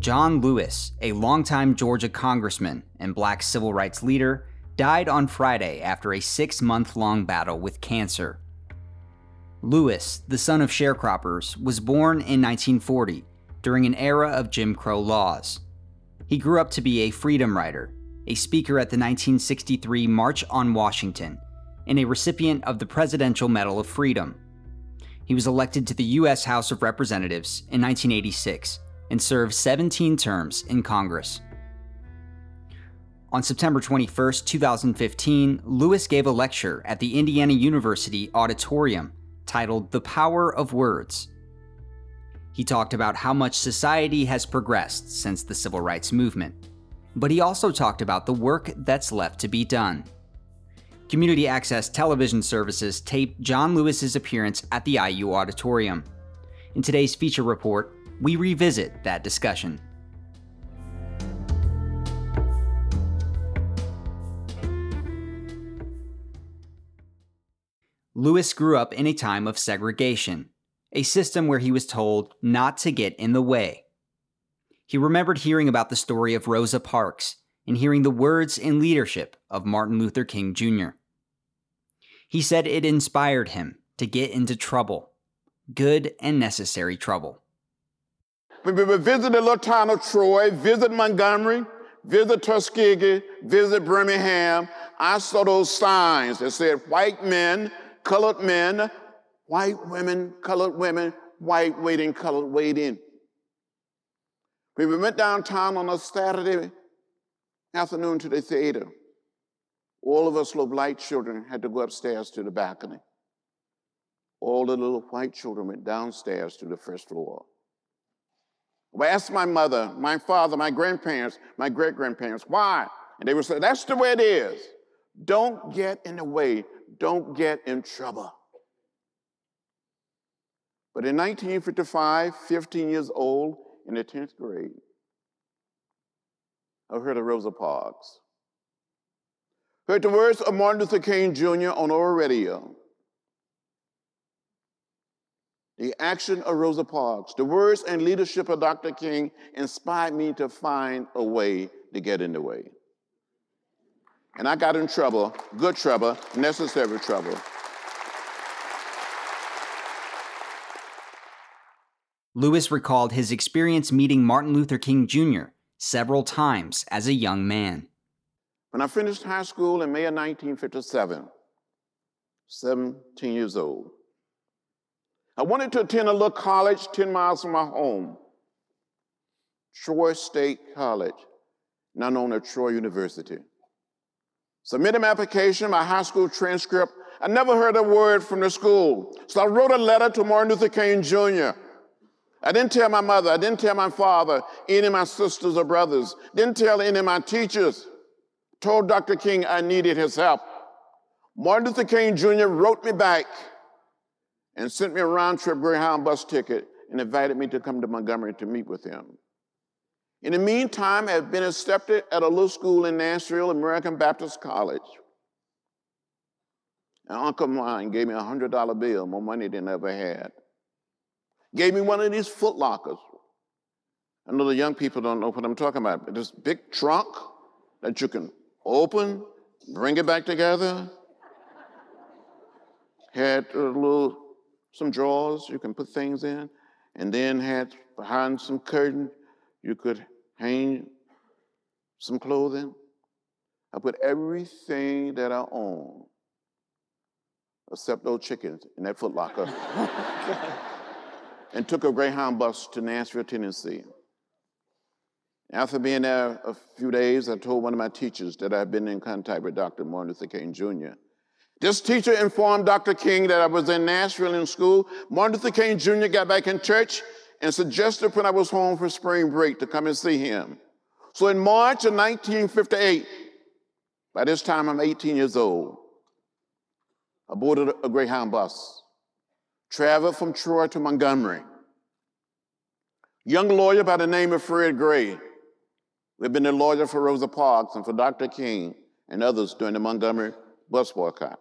John Lewis, a longtime Georgia congressman and black civil rights leader, died on Friday after a six month long battle with cancer. Lewis, the son of sharecroppers, was born in 1940 during an era of Jim Crow laws. He grew up to be a freedom rider, a speaker at the 1963 March on Washington, and a recipient of the Presidential Medal of Freedom. He was elected to the U.S. House of Representatives in 1986 and served 17 terms in Congress. On September 21, 2015, Lewis gave a lecture at the Indiana University Auditorium titled The Power of Words. He talked about how much society has progressed since the civil rights movement, but he also talked about the work that's left to be done. Community Access Television Services taped John Lewis's appearance at the IU Auditorium. In today's feature report, we revisit that discussion. Lewis grew up in a time of segregation, a system where he was told not to get in the way. He remembered hearing about the story of Rosa Parks and hearing the words and leadership of Martin Luther King Jr. He said it inspired him to get into trouble, good and necessary trouble. We visit the little town of Troy, visit Montgomery, visit Tuskegee, visit Birmingham. I saw those signs that said white men, colored men, white women, colored women, white waiting, colored waiting. We went downtown on a Saturday afternoon to the theater. All of us little black children had to go upstairs to the balcony. All the little white children went downstairs to the first floor. I asked my mother, my father, my grandparents, my great grandparents, why? And they would say, that's the way it is. Don't get in the way, don't get in trouble. But in 1955, 15 years old, in the 10th grade, I heard of Rosa Parks. Heard the words of Martin Luther King Jr. on our radio. The action of Rosa Parks, the words and leadership of Dr. King inspired me to find a way to get in the way. And I got in trouble, good trouble, necessary trouble. Lewis recalled his experience meeting Martin Luther King Jr. several times as a young man. When I finished high school in May of 1957, 17 years old, I wanted to attend a little college 10 miles from my home, Troy State College, now known as Troy University. Submitted my application, my high school transcript. I never heard a word from the school. So I wrote a letter to Martin Luther King Jr. I didn't tell my mother, I didn't tell my father, any of my sisters or brothers, didn't tell any of my teachers. Told Dr. King I needed his help. Martin Luther King Jr. wrote me back and sent me a round trip Greyhound bus ticket and invited me to come to Montgomery to meet with him. In the meantime, I had been accepted at a little school in Nashville, American Baptist College. An uncle mine gave me a $100 bill, more money than I ever had. Gave me one of these foot lockers. I know the young people don't know what I'm talking about. This big trunk that you can open, bring it back together. Had a little some drawers you can put things in, and then had behind some curtain you could hang some clothing. I put everything that I own, except those chickens, in that footlocker, and took a Greyhound bus to Nashville, Tennessee. After being there a few days, I told one of my teachers that I had been in contact with Dr. Martin Luther King Jr. This teacher informed Dr. King that I was in Nashville in school. Martin Luther King Jr. got back in church and suggested when I was home for spring break to come and see him. So in March of 1958, by this time I'm 18 years old, I boarded a Greyhound bus, traveled from Troy to Montgomery. Young lawyer by the name of Fred Gray, who had been a lawyer for Rosa Parks and for Dr. King and others during the Montgomery bus boycott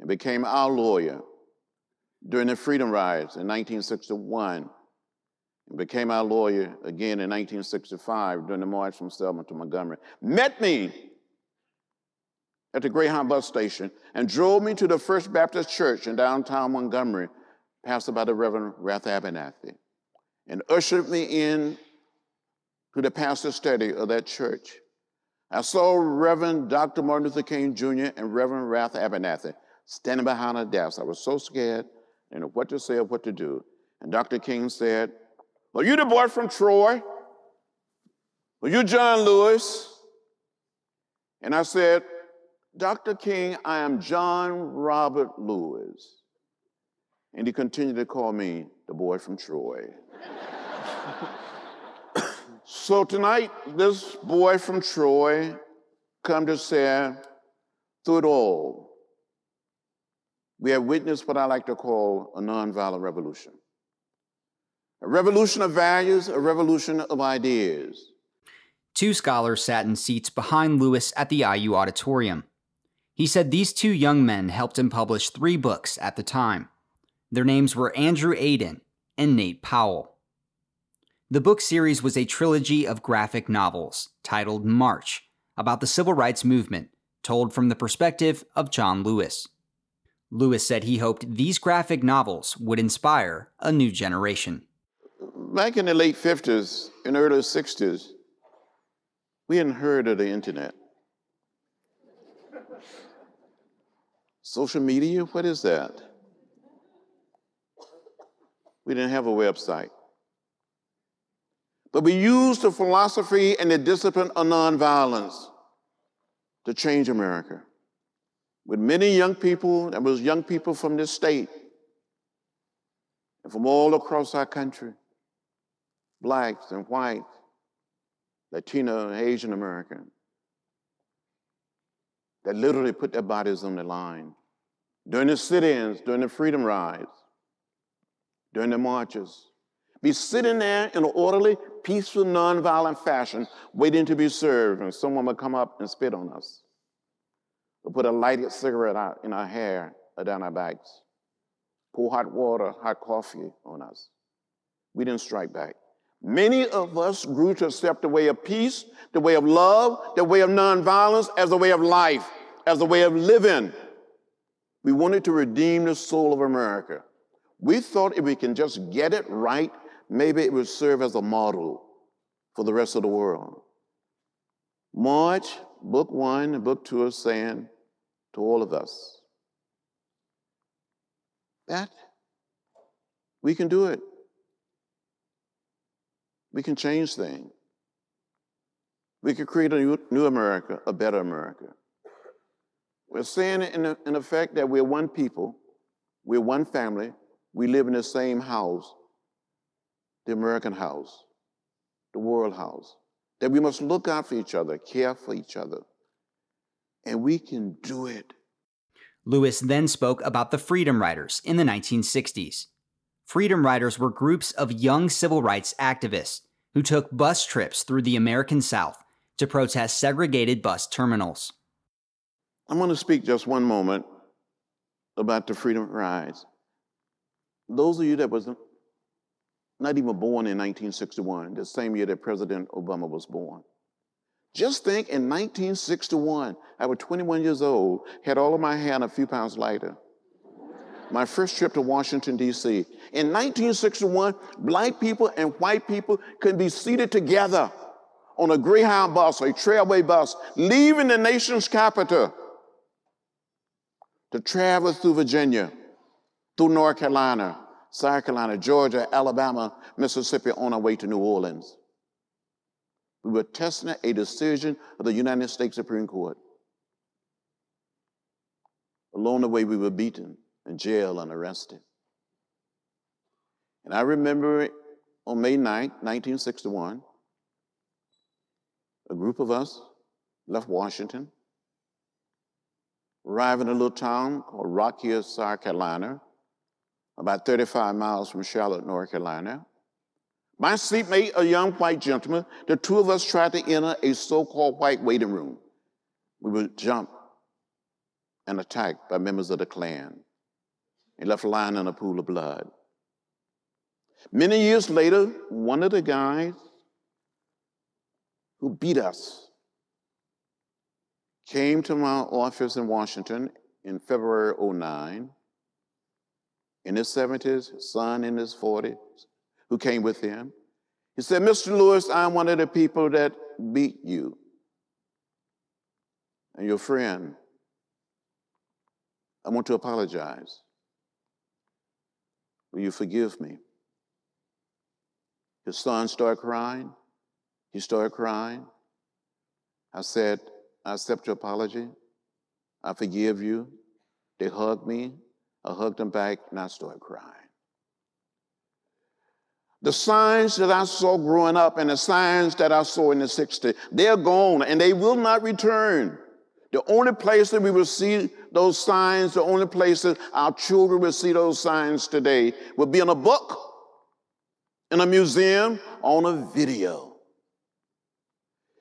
and became our lawyer during the Freedom Rides in 1961 and became our lawyer again in 1965 during the march from Selma to Montgomery, met me at the Greyhound bus station and drove me to the First Baptist Church in downtown Montgomery, pastor by the Reverend Ralph Abernathy, and ushered me in to the pastor study of that church. I saw Reverend Dr. Martin Luther King Jr. and Reverend Ralph Abernathy standing behind a desk. I was so scared, I didn't know what to say or what to do. And Dr. King said, Well, you the boy from Troy? Well, you John Lewis? And I said, Dr. King, I am John Robert Lewis. And he continued to call me the boy from Troy. so tonight, this boy from Troy come to say, through it all, we have witnessed what I like to call a nonviolent revolution. A revolution of values, a revolution of ideas. Two scholars sat in seats behind Lewis at the IU auditorium. He said these two young men helped him publish three books at the time. Their names were Andrew Aydin and Nate Powell. The book series was a trilogy of graphic novels titled March about the civil rights movement, told from the perspective of John Lewis. Lewis said he hoped these graphic novels would inspire a new generation. Back in the late 50s and early 60s, we hadn't heard of the internet. Social media, what is that? We didn't have a website. But we used the philosophy and the discipline of nonviolence to change America with many young people, that was young people from this state and from all across our country, blacks and whites, Latino and Asian American, that literally put their bodies on the line during the sit-ins, during the freedom rides, during the marches. Be sitting there in an orderly, peaceful, nonviolent fashion, waiting to be served, and someone would come up and spit on us or put a lighted cigarette out in our hair or down our backs, pour hot water, hot coffee on us. We didn't strike back. Many of us grew to accept the way of peace, the way of love, the way of nonviolence as a way of life, as a way of living. We wanted to redeem the soul of America. We thought if we can just get it right, maybe it would serve as a model for the rest of the world. March book one and book two are saying to all of us that we can do it. We can change things. We can create a new, new America, a better America. We're saying in, in effect that we're one people, we're one family, we live in the same house, the American house, the world house that we must look out for each other, care for each other, and we can do it. Lewis then spoke about the Freedom Riders in the 1960s. Freedom Riders were groups of young civil rights activists who took bus trips through the American South to protest segregated bus terminals. I'm going to speak just one moment about the Freedom Rides. Those of you that was not even born in 1961, the same year that President Obama was born. Just think in 1961, I was 21 years old, had all of my hair and a few pounds lighter. My first trip to Washington, D.C. In 1961, black people and white people could be seated together on a Greyhound bus, or a Trailway bus, leaving the nation's capital to travel through Virginia, through North Carolina, South Carolina, Georgia, Alabama, Mississippi on our way to New Orleans. We were testing a decision of the United States Supreme Court. Along the way, we were beaten and jailed and arrested. And I remember on May 9, 1961, a group of us left Washington, arrived in a little town called Rock Hill, South Carolina, about 35 miles from Charlotte, North Carolina. My seatmate, a young white gentleman, the two of us tried to enter a so called white waiting room. We were jumped and attacked by members of the Klan and left lying in a pool of blood. Many years later, one of the guys who beat us came to my office in Washington in February 09 in his 70s, his son in his 40s, who came with him. He said, Mr. Lewis, I'm one of the people that beat you and your friend. I want to apologize. Will you forgive me? His son started crying. He started crying. I said, I accept your apology. I forgive you. They hugged me. I hugged them back and I started crying. The signs that I saw growing up and the signs that I saw in the 60s, they're gone and they will not return. The only place that we will see those signs, the only place that our children will see those signs today will be in a book, in a museum, on a video.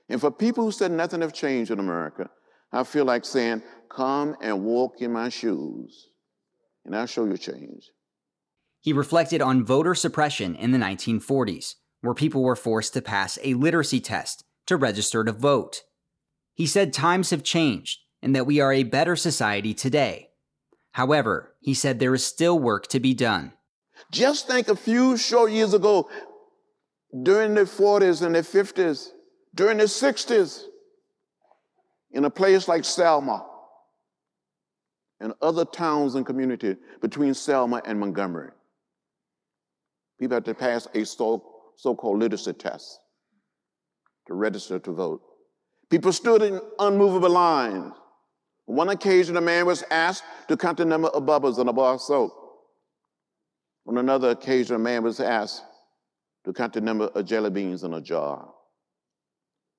And for people who said nothing have changed in America, I feel like saying, Come and walk in my shoes, and I'll show you change. He reflected on voter suppression in the 1940s, where people were forced to pass a literacy test to register to vote. He said times have changed and that we are a better society today. However, he said there is still work to be done. Just think a few short years ago, during the 40s and the 50s, during the 60s, in a place like Selma and other towns and communities between Selma and Montgomery, people had to pass a so called literacy test to register to vote. People stood in unmovable lines. On one occasion, a man was asked to count the number of bubbles in a bar of soap. On another occasion, a man was asked to count the number of jelly beans in a jar.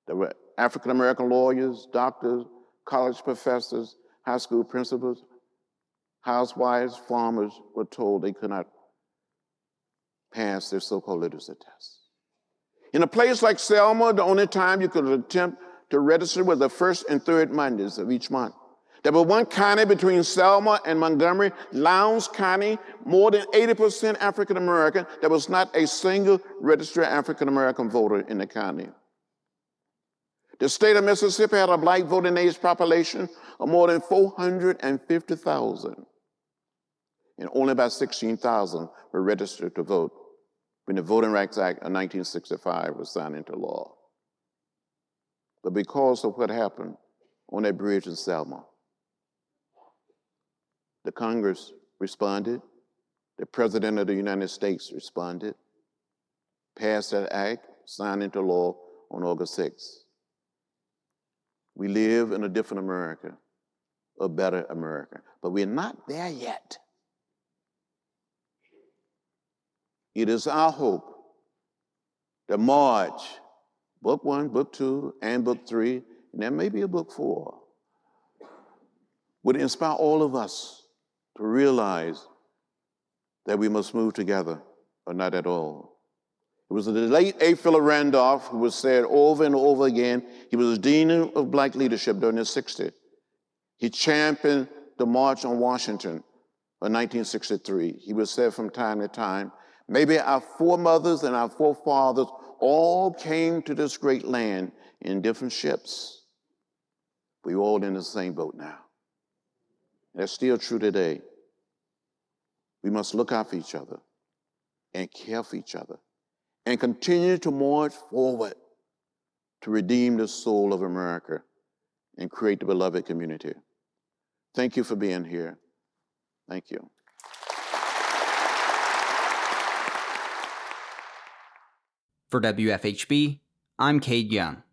There were African American lawyers, doctors, college professors, high school principals, housewives, farmers were told they could not pass their so called literacy test. In a place like Selma, the only time you could attempt to register was the first and third Mondays of each month. There was one county between Selma and Montgomery, Lowndes County, more than 80% African American. There was not a single registered African American voter in the county. The state of Mississippi had a black voting age population of more than 450,000. And only about 16,000 were registered to vote when the Voting Rights Act of 1965 was signed into law but because of what happened on that bridge in Selma. The Congress responded, the President of the United States responded, passed that act, signed into law on August 6th. We live in a different America, a better America, but we're not there yet. It is our hope that March book one, book two, and book three, and there may be a book four, would inspire all of us to realize that we must move together or not at all. It was the late A. Philip Randolph who was said over and over again. He was dean of black leadership during the 60s. He championed the March on Washington in 1963. He was said from time to time, maybe our foremothers and our forefathers all came to this great land in different ships. We're all in the same boat now. That's still true today. We must look out for each other and care for each other and continue to march forward to redeem the soul of America and create the beloved community. Thank you for being here. Thank you. For WFHB, I'm Cade Young.